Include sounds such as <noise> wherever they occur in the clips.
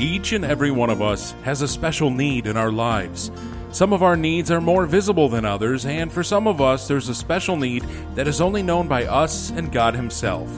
Each and every one of us has a special need in our lives. Some of our needs are more visible than others, and for some of us, there's a special need that is only known by us and God Himself.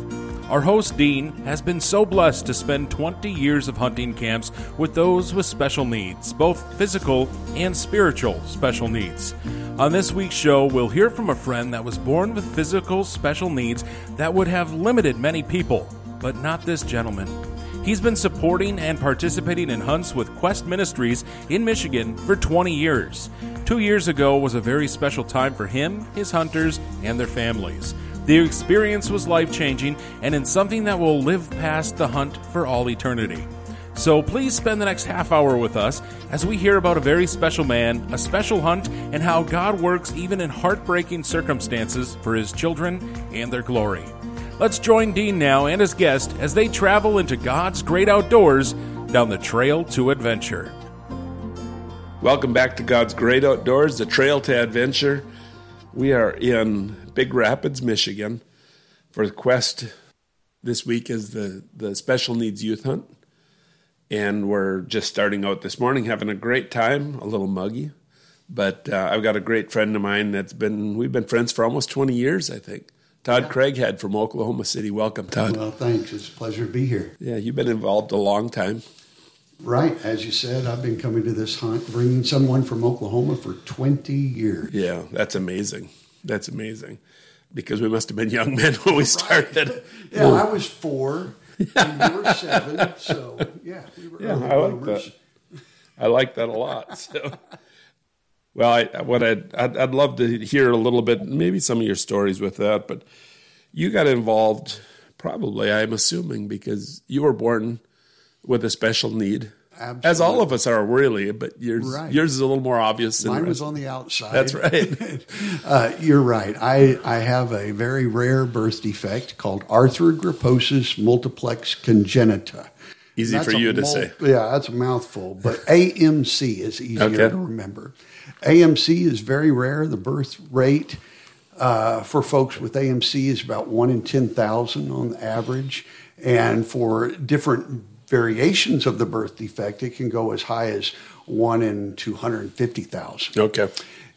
Our host, Dean, has been so blessed to spend 20 years of hunting camps with those with special needs, both physical and spiritual special needs. On this week's show, we'll hear from a friend that was born with physical special needs that would have limited many people, but not this gentleman. He's been supporting and participating in hunts with Quest Ministries in Michigan for 20 years. Two years ago was a very special time for him, his hunters, and their families. The experience was life changing and in something that will live past the hunt for all eternity. So please spend the next half hour with us as we hear about a very special man, a special hunt, and how God works even in heartbreaking circumstances for his children and their glory. Let's join Dean now and his guest as they travel into God's great outdoors down the trail to adventure. Welcome back to God's Great Outdoors, the Trail to Adventure. We are in Big Rapids, Michigan for the Quest. This week is the, the Special Needs Youth Hunt. And we're just starting out this morning, having a great time, a little muggy. But uh, I've got a great friend of mine that's been, we've been friends for almost 20 years, I think. Todd yeah. Craighead from Oklahoma City. Welcome, Todd. Well, thanks. It's a pleasure to be here. Yeah, you've been involved a long time. Right. As you said, I've been coming to this hunt, bringing someone from Oklahoma for 20 years. Yeah, that's amazing. That's amazing. Because we must have been young men when we started. Right. <laughs> yeah, I was four, and you were seven. So, yeah, we were yeah, I like that. I like that a lot. So. <laughs> Well, I, what I'd, I'd, I'd love to hear a little bit, maybe some of your stories with that. But you got involved, probably I'm assuming, because you were born with a special need. Absolutely. As all of us are, really, but yours right. yours is a little more obvious. Mine was on the outside. That's right. <laughs> uh, you're right. I I have a very rare birth defect called arthrogryposis multiplex congenita. Easy for you to mul- say. Yeah, that's a mouthful, but <laughs> AMC is easier okay. to remember. AMC is very rare. The birth rate uh, for folks with AMC is about one in 10,000 on average. And for different variations of the birth defect, it can go as high as one in 250,000. Okay.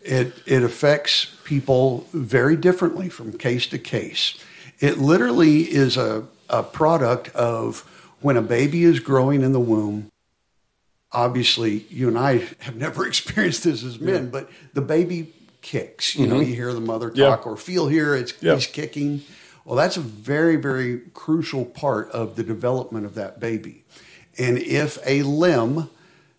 It, it affects people very differently from case to case. It literally is a, a product of when a baby is growing in the womb, obviously you and I have never <laughs> experienced this as men, yeah. but the baby kicks. You mm-hmm. know, you hear the mother talk yeah. or feel here it's yeah. he's kicking. Well, that's a very, very crucial part of the development of that baby. And if a limb,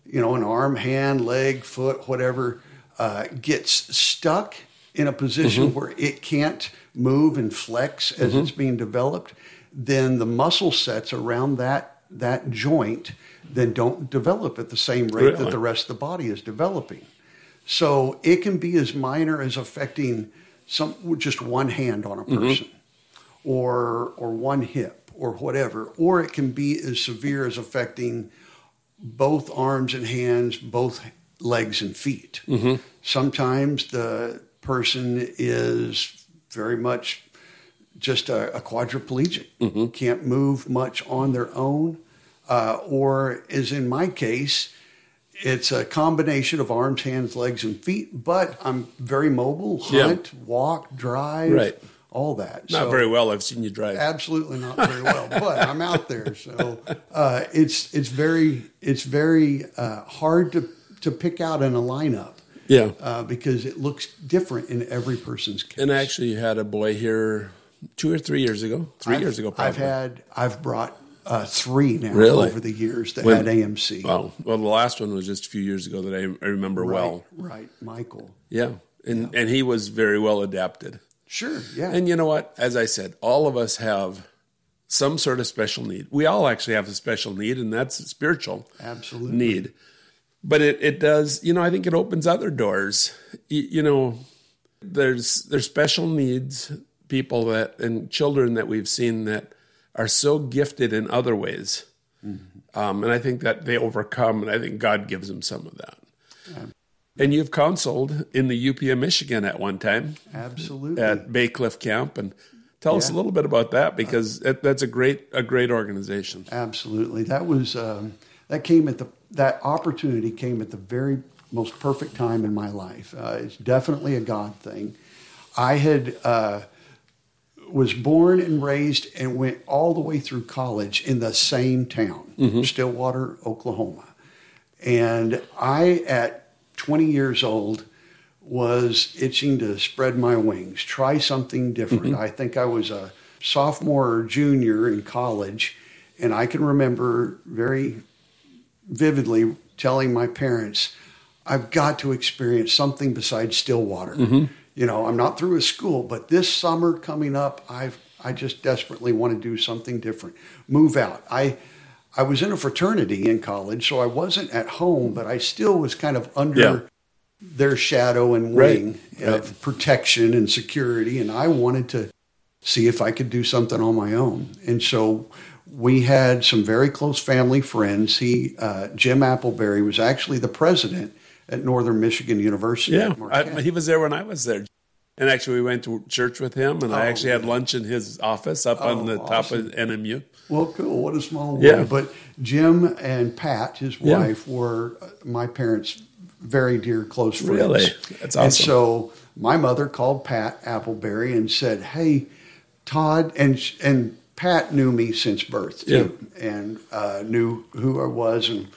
you know, an arm, hand, leg, foot, whatever, uh, gets stuck in a position mm-hmm. where it can't move and flex as mm-hmm. it's being developed, then the muscle sets around that that joint then don't develop at the same rate really? that the rest of the body is developing. So it can be as minor as affecting some just one hand on a mm-hmm. person, mm-hmm. or or one hip, or whatever, or it can be as severe as affecting both arms and hands, both legs and feet. Mm-hmm. Sometimes the person is very much just a, a quadriplegic, mm-hmm. can't move much on their own uh, or as in my case, it's a combination of arms, hands, legs, and feet. But I'm very mobile, hunt, yeah. walk, drive, right. all that. Not so, very well. I've seen you drive. Absolutely not very well, but I'm out there. So uh, it's it's very it's very uh, hard to to pick out in a lineup. Yeah, uh, because it looks different in every person's case. And actually, you had a boy here two or three years ago. 3 I've, years ago, probably. I've had I've brought uh, three now really? over the years that when, had AMC. Well, Well, the last one was just a few years ago that I, I remember right, well. Right, Michael. Yeah, and yeah. and he was very well adapted. Sure, yeah. And you know what? As I said, all of us have some sort of special need. We all actually have a special need, and that's a spiritual absolutely need. But it, it does, you know, I think it opens other doors. You, you know, there's there's special needs people that and children that we've seen that are so gifted in other ways. Mm-hmm. Um, and I think that they overcome, and I think God gives them some of that. Yeah. And you've counseled in the UP of Michigan at one time. Absolutely. At Bay Cliff Camp. And tell yeah. us a little bit about that because uh, that's a great, a great organization. Absolutely. That was, um, that came at the that opportunity came at the very most perfect time in my life. Uh, it's definitely a God thing. I had uh, was born and raised and went all the way through college in the same town, mm-hmm. Stillwater, Oklahoma. And I, at 20 years old, was itching to spread my wings, try something different. Mm-hmm. I think I was a sophomore or junior in college, and I can remember very vividly telling my parents, I've got to experience something besides Stillwater. Mm-hmm. You know, I'm not through with school, but this summer coming up, I've I just desperately want to do something different. Move out. I I was in a fraternity in college, so I wasn't at home, but I still was kind of under yeah. their shadow and wing right. of right. protection and security, and I wanted to see if I could do something on my own. And so we had some very close family friends. He, uh, Jim Appleberry, was actually the president at Northern Michigan University. Yeah, I, he was there when I was there. And actually, we went to church with him, and oh, I actually had lunch in his office up oh, on the awesome. top of NMU. Well, cool. What a small world. Yeah. But Jim and Pat, his wife, yeah. were uh, my parents' very dear close friends. Really? That's awesome. And so my mother called Pat Appleberry and said, "Hey, Todd," and and Pat knew me since birth too, yeah. and uh, knew who I was and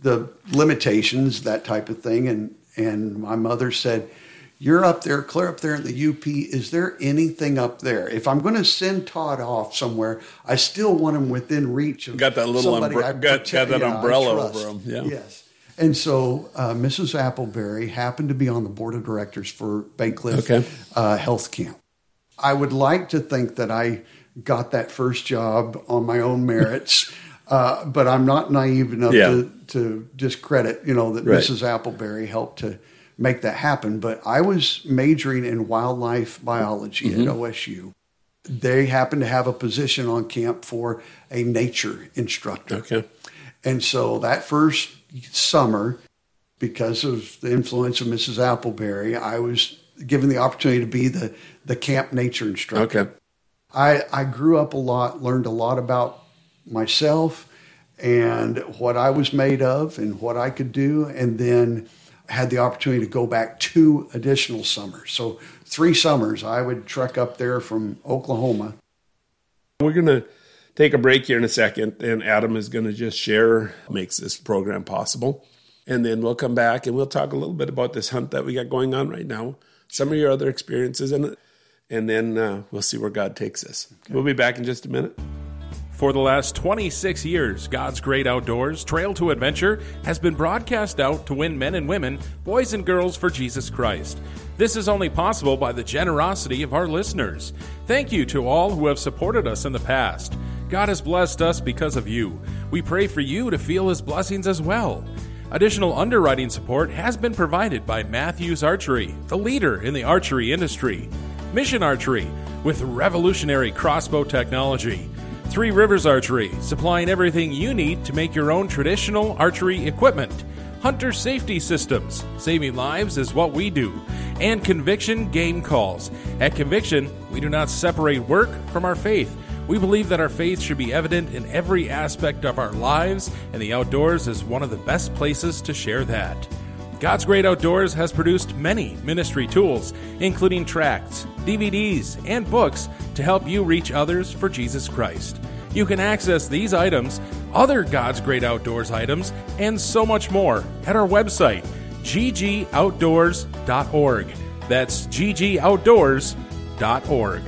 the limitations, that type of thing. And and my mother said you're up there, clear up there in the UP. Is there anything up there? If I'm going to send Todd off somewhere, I still want him within reach of got that little umbre- got, got, that umbrella over him. Yeah. Yes. And so uh, Mrs. Appleberry happened to be on the board of directors for Bay Cliff okay. uh, Health Camp. I would like to think that I got that first job on my own merits, uh, but I'm not naive enough yeah. to, to discredit, you know, that right. Mrs. Appleberry helped to – make that happen. But I was majoring in wildlife biology mm-hmm. at OSU. They happened to have a position on camp for a nature instructor. Okay. And so that first summer, because of the influence of Mrs. Appleberry, I was given the opportunity to be the, the camp nature instructor. Okay. I, I grew up a lot, learned a lot about myself and what I was made of and what I could do. And then had the opportunity to go back two additional summers. So three summers, I would trek up there from Oklahoma. We're going to take a break here in a second, and Adam is going to just share makes this program possible. And then we'll come back and we'll talk a little bit about this hunt that we got going on right now, some of your other experiences in it, and then uh, we'll see where God takes us. Okay. We'll be back in just a minute. For the last 26 years, God's Great Outdoors Trail to Adventure has been broadcast out to win men and women, boys and girls for Jesus Christ. This is only possible by the generosity of our listeners. Thank you to all who have supported us in the past. God has blessed us because of you. We pray for you to feel his blessings as well. Additional underwriting support has been provided by Matthews Archery, the leader in the archery industry. Mission Archery, with revolutionary crossbow technology. Three Rivers Archery, supplying everything you need to make your own traditional archery equipment. Hunter Safety Systems, saving lives is what we do. And Conviction Game Calls. At Conviction, we do not separate work from our faith. We believe that our faith should be evident in every aspect of our lives, and the outdoors is one of the best places to share that. God's Great Outdoors has produced many ministry tools, including tracts, DVDs, and books to help you reach others for Jesus Christ. You can access these items, other God's Great Outdoors items, and so much more at our website, ggoutdoors.org. That's ggoutdoors.org.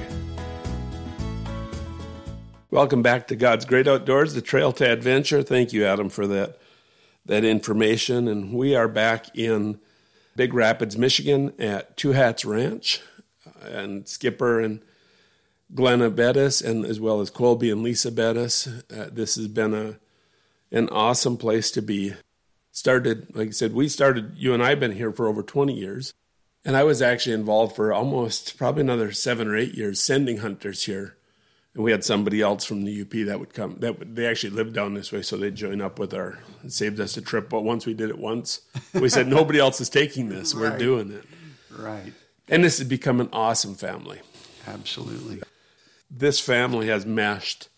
Welcome back to God's Great Outdoors, the Trail to Adventure. Thank you, Adam, for that that information. And we are back in Big Rapids, Michigan at Two Hats Ranch. Uh, and Skipper and Glenna Bettis, and as well as Colby and Lisa Bettis. Uh, this has been a an awesome place to be. Started, like I said, we started, you and I have been here for over 20 years. And I was actually involved for almost probably another seven or eight years sending hunters here and we had somebody else from the UP that would come. That they actually lived down this way, so they'd join up with our. It saved us a trip. But once we did it once, we said <laughs> nobody else is taking this. Right. We're doing it. Right. And this has become an awesome family. Absolutely. This family has meshed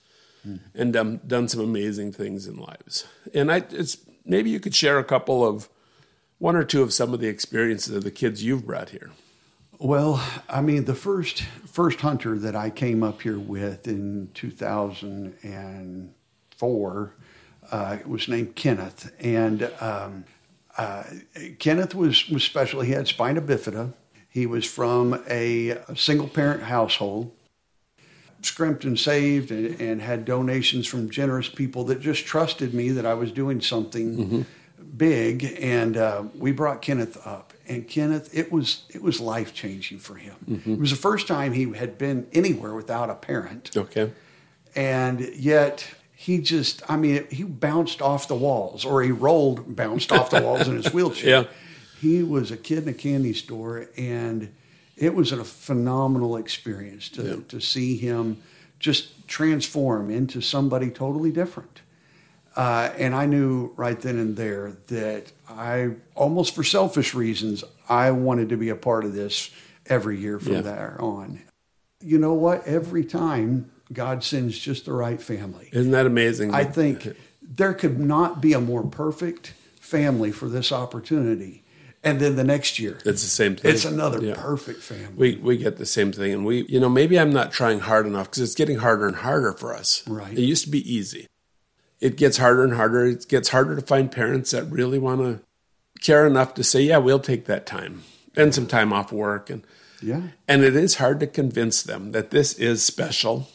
and done, done some amazing things in lives. And I, it's maybe you could share a couple of one or two of some of the experiences of the kids you've brought here. Well, I mean, the first first hunter that I came up here with in 2004 uh, was named Kenneth, and um, uh, Kenneth was was special. He had spina bifida. He was from a single parent household, scrimped and saved, and, and, had donations from generous people that just trusted me that I was doing something mm-hmm. big. And uh, we brought Kenneth up, and Kenneth, it was it was life changing for him. Mm-hmm. It was the first time he had been anywhere without a parent. Okay, and yet he just, I mean, he bounced off the walls, or he rolled, bounced off the walls in his <laughs> wheelchair. Yeah. He was a kid in a candy store, and it was a phenomenal experience to, yeah. to see him just transform into somebody totally different. Uh, and I knew right then and there that I, almost for selfish reasons, I wanted to be a part of this every year from yeah. there on. You know what? Every time God sends just the right family. Isn't that amazing? I think there could not be a more perfect family for this opportunity. And then the next year, it's the same thing. It's another yeah. perfect family. We we get the same thing, and we you know maybe I'm not trying hard enough because it's getting harder and harder for us. Right. It used to be easy. It gets harder and harder. It gets harder to find parents that really want to care enough to say, "Yeah, we'll take that time and some time off work." And yeah, and it is hard to convince them that this is special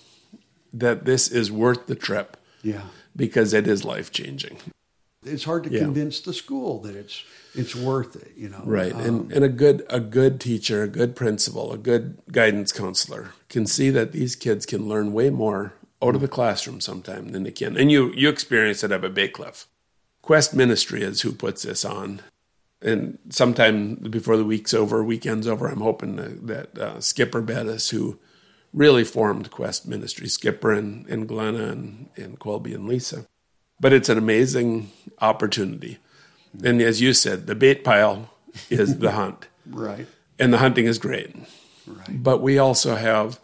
that this is worth the trip. Yeah. Because it is life changing. It's hard to yeah. convince the school that it's it's worth it, you know. Right. Um, and and a good a good teacher, a good principal, a good guidance counselor can see that these kids can learn way more out of the classroom sometime than they can. And you you experience it up at Bay Cliff. Quest Ministry is who puts this on. And sometime before the week's over, weekend's over, I'm hoping that, that uh, Skipper Bettis, who really formed Quest Ministry, Skipper and, and Glenna and, and Colby and Lisa. But it's an amazing opportunity. And as you said, the bait pile is the <laughs> hunt. Right. And the hunting is great. Right. But we also have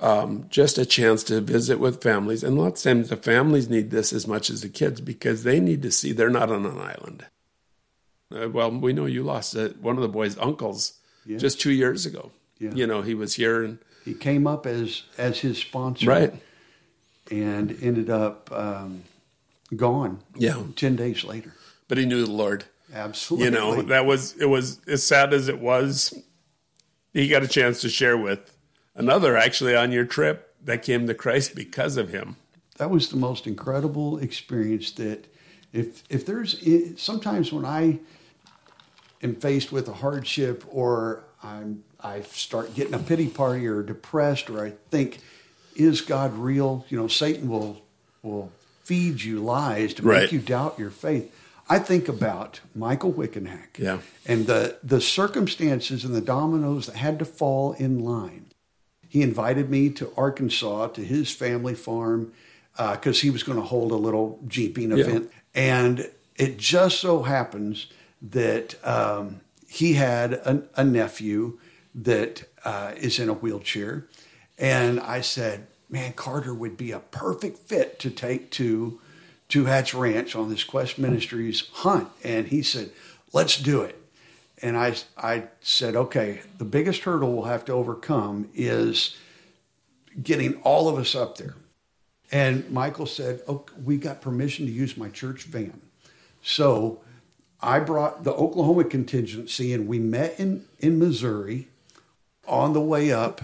um, just a chance to visit with families. And lots of times the families need this as much as the kids because they need to see they're not on an island. Uh, well, we know you lost uh, one of the boys' uncles yeah. just two years ago. Yeah. You know, he was here and he came up as as his sponsor, right, and ended up um, gone. Yeah, ten days later. But he knew the Lord. Absolutely. You know that was it was as sad as it was. He got a chance to share with another actually on your trip that came to Christ because of him. That was the most incredible experience. That if if there's sometimes when I am faced with a hardship or I'm I start getting a pity party or depressed or I think, is God real? You know, Satan will will feed you lies to right. make you doubt your faith. I think about Michael Wickenhack yeah. and the, the circumstances and the dominoes that had to fall in line. He invited me to Arkansas to his family farm because uh, he was going to hold a little jeeping event. Yeah. And it just so happens that um, he had a, a nephew that uh, is in a wheelchair. And I said, man, Carter would be a perfect fit to take to Two Hats Ranch on this Quest Ministries hunt. And he said, let's do it. And I, I said, okay, the biggest hurdle we'll have to overcome is getting all of us up there. And Michael said, oh, we got permission to use my church van. So I brought the Oklahoma contingency and we met in, in Missouri on the way up,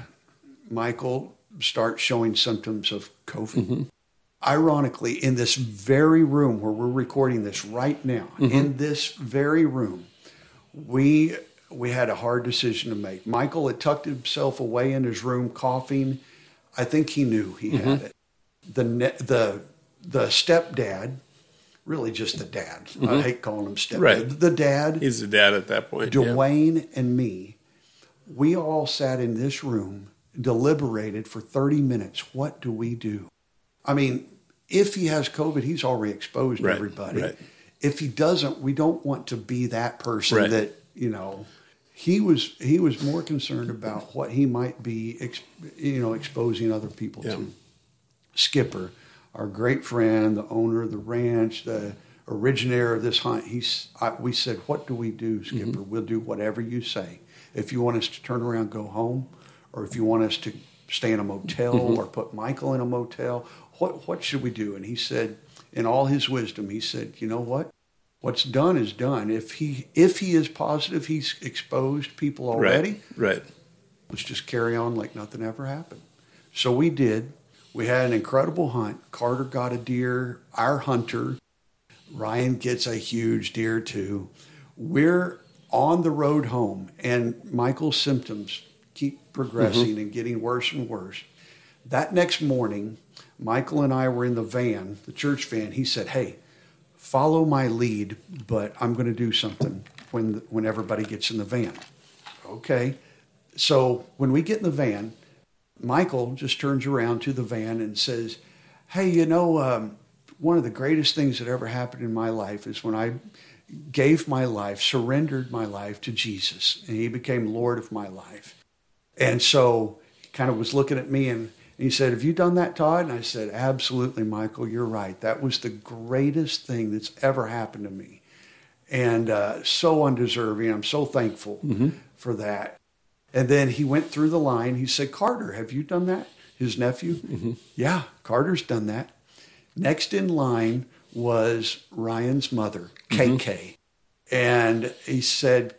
Michael starts showing symptoms of COVID. Mm-hmm. Ironically, in this very room where we're recording this right now, mm-hmm. in this very room, we we had a hard decision to make. Michael had tucked himself away in his room, coughing. I think he knew he mm-hmm. had it. The the the stepdad, really just the dad. I mm-hmm. hate calling him stepdad. Right. The dad. He's the dad at that point. Dwayne yeah. and me we all sat in this room, deliberated for 30 minutes. What do we do? I mean, if he has COVID, he's already exposed right, everybody. Right. If he doesn't, we don't want to be that person right. that, you know, he was he was more concerned about what he might be, you know, exposing other people yeah. to. Skipper, our great friend, the owner of the ranch, the originator of this hunt, he's, I, we said, What do we do, Skipper? Mm-hmm. We'll do whatever you say. If you want us to turn around, go home, or if you want us to stay in a motel Mm-hmm. or put Michael in a motel, what, what should we do? And he said, in all his wisdom, he said, You know what? What's done is done. If he if he is positive, he's exposed people already Right. Right. let's just carry on like nothing ever happened. So we did. We had an incredible hunt. Carter got a deer, our hunter. Ryan gets a huge deer too. We're on the road home, and Michael's symptoms keep progressing and getting worse and worse. That next morning, Michael and I were in the van, the church van. He said, Hey, follow my lead, but I'm going to do something when, when everybody gets in the van. Okay. So when we get in the van, Michael just turns around to the van and says, Hey, you know, um, one of the greatest things that ever happened in my life is when I gave my life, surrendered my life to Jesus, and he became Lord of my life. And so he kind of was looking at me and he said, Have you done that, Todd? And I said, Absolutely, Michael, you're right. That was the greatest thing that's ever happened to me. And uh, so undeserving. I'm so thankful mm-hmm. for that. And then he went through the line. He said, Carter, have you done that? His nephew? Mm-hmm. Yeah, Carter's done that. Next in line was Ryan's mother, mm-hmm. KK. And he said,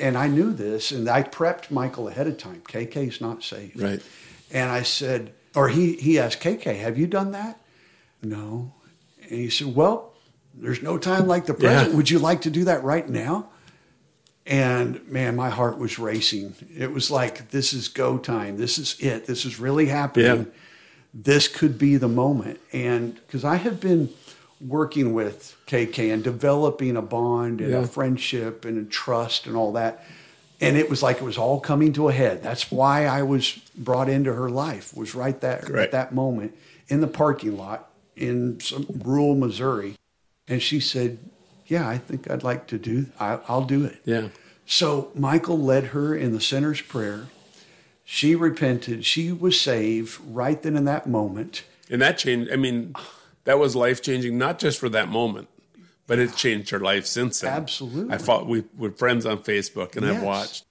and I knew this, and I prepped Michael ahead of time. KK's not safe. Right. And I said, or he, he asked, KK, have you done that? No. And he said, well, there's no time like the present. Yeah. Would you like to do that right now? And man, my heart was racing. It was like, this is go time. This is it. This is really happening. Yeah. This could be the moment. And because I have been working with KK and developing a bond and Yeah. a friendship and a trust and all that. And it was like it was all coming to a head. That's why I was brought into her life, was right there Right. at that moment in the parking lot in some rural Missouri. And she said, Yeah, I think I'd like to do, I, I'll do it. Yeah. So Michael led her in the sinner's prayer. She repented. She was saved right then in that moment. And that changed. I mean, that was life changing, not just for that moment, but it changed her life since then. Absolutely. I fought. We were friends on Facebook, and Yes. I've watched.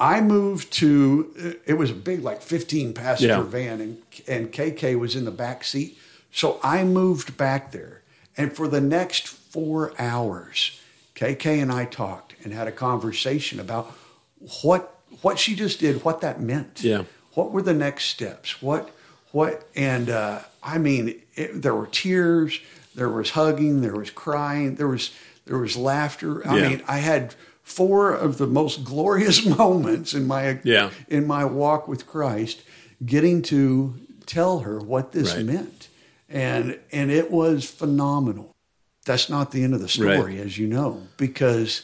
I moved to it was a big like 15 passenger Yeah. van and and KK was in the back seat. So I moved back there and for the next 4 hours KK and I talked and had a conversation about what what she just did, what that meant. Yeah. What were the next steps? What what and uh, I mean it, there were tears, there was hugging, there was crying, there was there was laughter. I Yeah. mean, I had four of the most <laughs> glorious moments in my Yeah. in my walk with Christ, getting to tell her what this Right. meant, and and it was phenomenal. That's not the end of the story, Right. as you know, because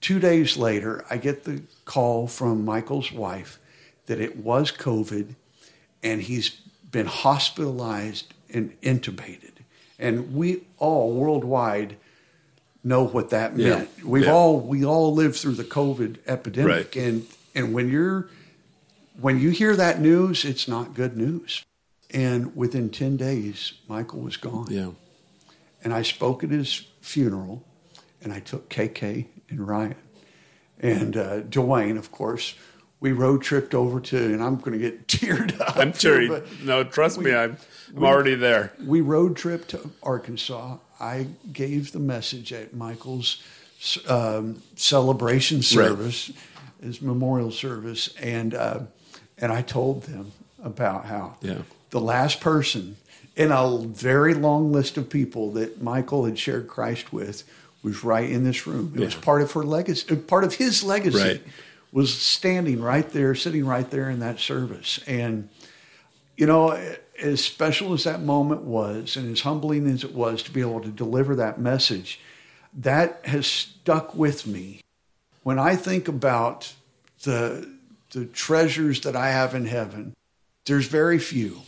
two days later, I get the call from Michael's wife that it was COVID, and he's been hospitalized and intubated, and we all worldwide know what that Yeah. meant. We've Yeah. all we all lived through the COVID epidemic, Right. and and when you're when you hear that news, it's not good news. And within ten days, Michael was gone. Yeah. And I spoke at his funeral, and I took KK and Ryan and uh, Dwayne, of course. We road tripped over to, and I'm going to get <laughs> teared up. I'm sure. here, he- but- no, trust me, I'm, I'm already there. we road trip to Arkansas. I gave the message at Michael's um, celebration service, his memorial service, and uh, and I told them about how Yeah. the last person in a very long list of people that Michael had shared Christ with was right in this room. It was part of her legacy, part of his legacy. Right. Was standing right there, sitting right there in that service, and you know, as special as that moment was and as humbling as it was to be able to deliver that message, that has stuck with me. When I think about the, the treasures that I have in heaven, there's very few.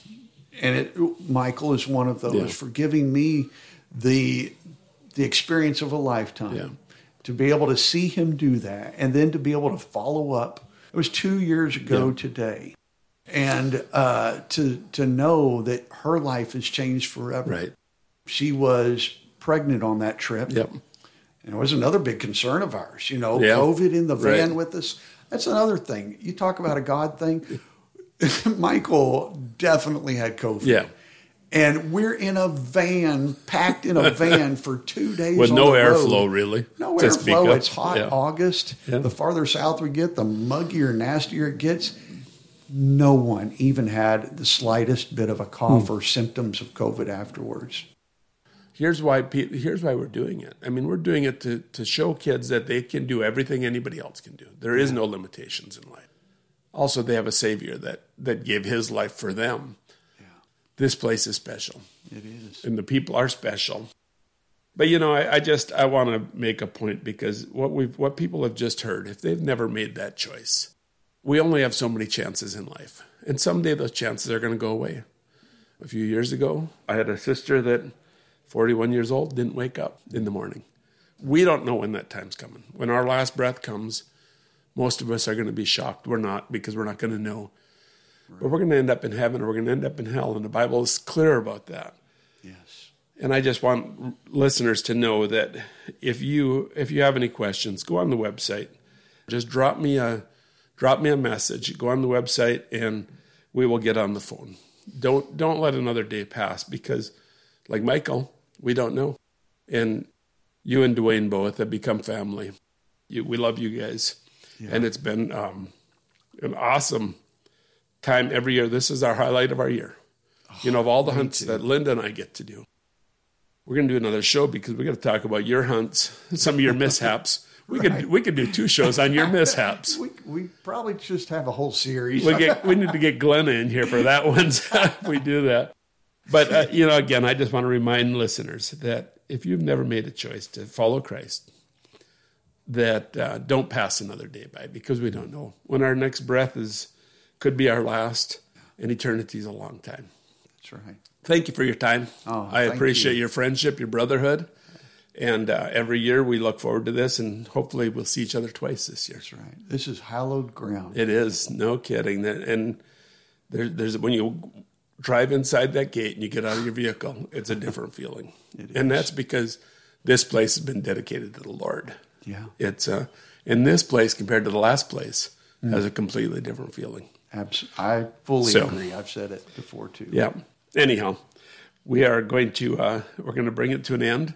And it, Michael is one of those Yeah. for giving me the, the experience of a lifetime Yeah. To be able to see him do that and then to be able to follow up. It was two years ago Yeah. today and uh, to to know that her life has changed forever. Right. She was pregnant on that trip. Yep. And it was another big concern of ours. You know, Yeah. COVID in the van Right. with us. That's another thing. You talk about a God thing. <laughs> Michael definitely had COVID. Yeah. And we're in a van, packed in a <laughs> van for two days With no airflow, really. No airflow. It's hot Yeah. August. Yeah. The farther south we get, the muggier, nastier it gets. No one even had the slightest bit of a cough Hmm. or symptoms of COVID afterwards. Here's why. Here's why we're doing it. I mean, we're doing it to to show kids that they can do everything anybody else can do. There is no limitations in life. Also, they have a savior that that gave his life for them. This place is special. It is. and the people are special. But you know, I, I just I want to make a point because what we've what people have just heard, if they've never made that choice, we only have so many chances in life, and someday those chances are going to go away. A few years ago, I had a sister that, 41 years old, didn't wake up in the morning. We don't know when that time's coming. When our last breath comes, most of us are going to be shocked. We're not because we're not going to know. But we're going to end up in heaven or we're going to end up in hell, and the Bible is clear about that. Yes. And I just want listeners to know that if you if you have any questions, go on the website. Just drop me a drop me a message. Go on the website and we will get on the phone. Don't don't let another day pass because like Michael, we don't know. And you and Dwayne both have become family. You, we love you guys. And it's been um, an awesome time every year. This is our highlight of our year. you know, of all the hunts that Linda and I get to do. We're going to do another show because we're going to talk about your hunts, some of your mishaps. We could we could do two shows on your mishaps. <laughs> We, we probably just have a whole series. We get we need to get Glenna in here for that one. <laughs> if we do that. But uh, you know, again, I just want to remind listeners that if you've never made a choice to follow Christ, that uh, don't pass another day by because we don't know when our next breath is could be our last, and eternity is a long time. That's right. Thank you for your time. Oh, I appreciate you. your friendship, your brotherhood. And uh, every year we look forward to this, and hopefully we'll see each other twice this year. That's right. This is hallowed ground. It is no kidding. That and there, there's when you drive inside that gate and you get out of your vehicle, it's a different feeling, and that's because this place has been dedicated to the Lord. Yeah. It's uh, in this place compared to the last place has a completely different feeling. Abs- I fully So- agree. I've said it before too. Yeah. Anyhow, we are going to uh, we're going to bring it to an end,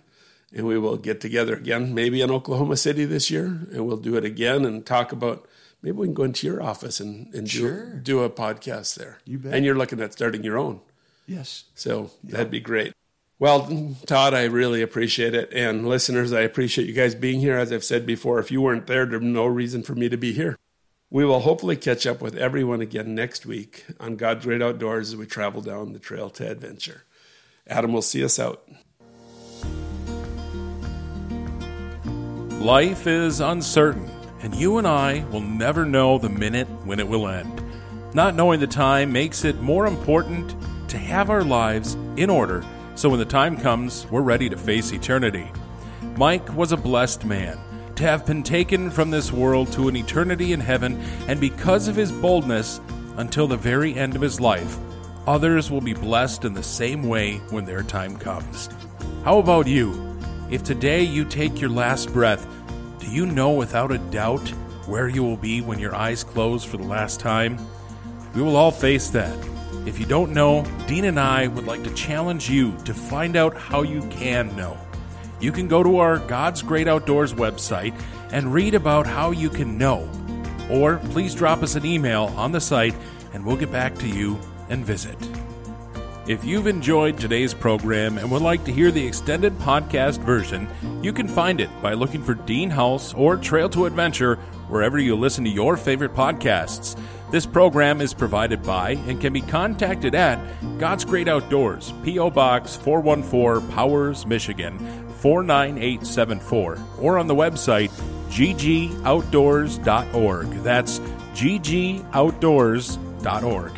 and we will get together again, maybe in Oklahoma City this year, and we'll do it again and talk about. Maybe we can go into your office and, and Sure. do, do a podcast there. You bet. And you're looking at starting your own, Yes. so that'd be great. Well, Todd, I really appreciate it, and listeners, I appreciate you guys being here. As I've said before, if you weren't there, there's no reason for me to be here. We will hopefully catch up with everyone again next week on God's Great Outdoors as we travel down the trail to adventure. Adam will see us out. Life is uncertain, and you and I will never know the minute when it will end. Not knowing the time makes it more important to have our lives in order so when the time comes, we're ready to face eternity. Mike was a blessed man to have been taken from this world to an eternity in heaven, and because of his boldness, until the very end of his life, others will be blessed in the same way when their time comes. How about you? If today you take your last breath, do you know without a doubt where you will be when your eyes close for the last time? We will all face that. If you don't know, Dean and I would like to challenge you to find out how you can know. You can go to our God's Great Outdoors website and read about how you can know. Or please drop us an email on the site and we'll get back to you and visit. If you've enjoyed today's program and would like to hear the extended podcast version, you can find it by looking for Dean House or Trail to Adventure wherever you listen to your favorite podcasts. This program is provided by and can be contacted at God's Great Outdoors, P.O. Box 414, Powers, Michigan 49874, or on the website ggoutdoors.org. That's ggoutdoors.org.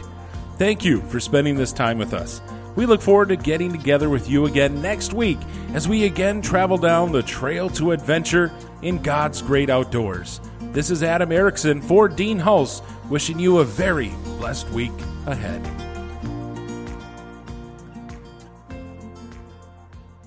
Thank you for spending this time with us. We look forward to getting together with you again next week as we again travel down the trail to adventure in God's great outdoors. This is Adam Erickson for Dean House Wishing you a very blessed week ahead.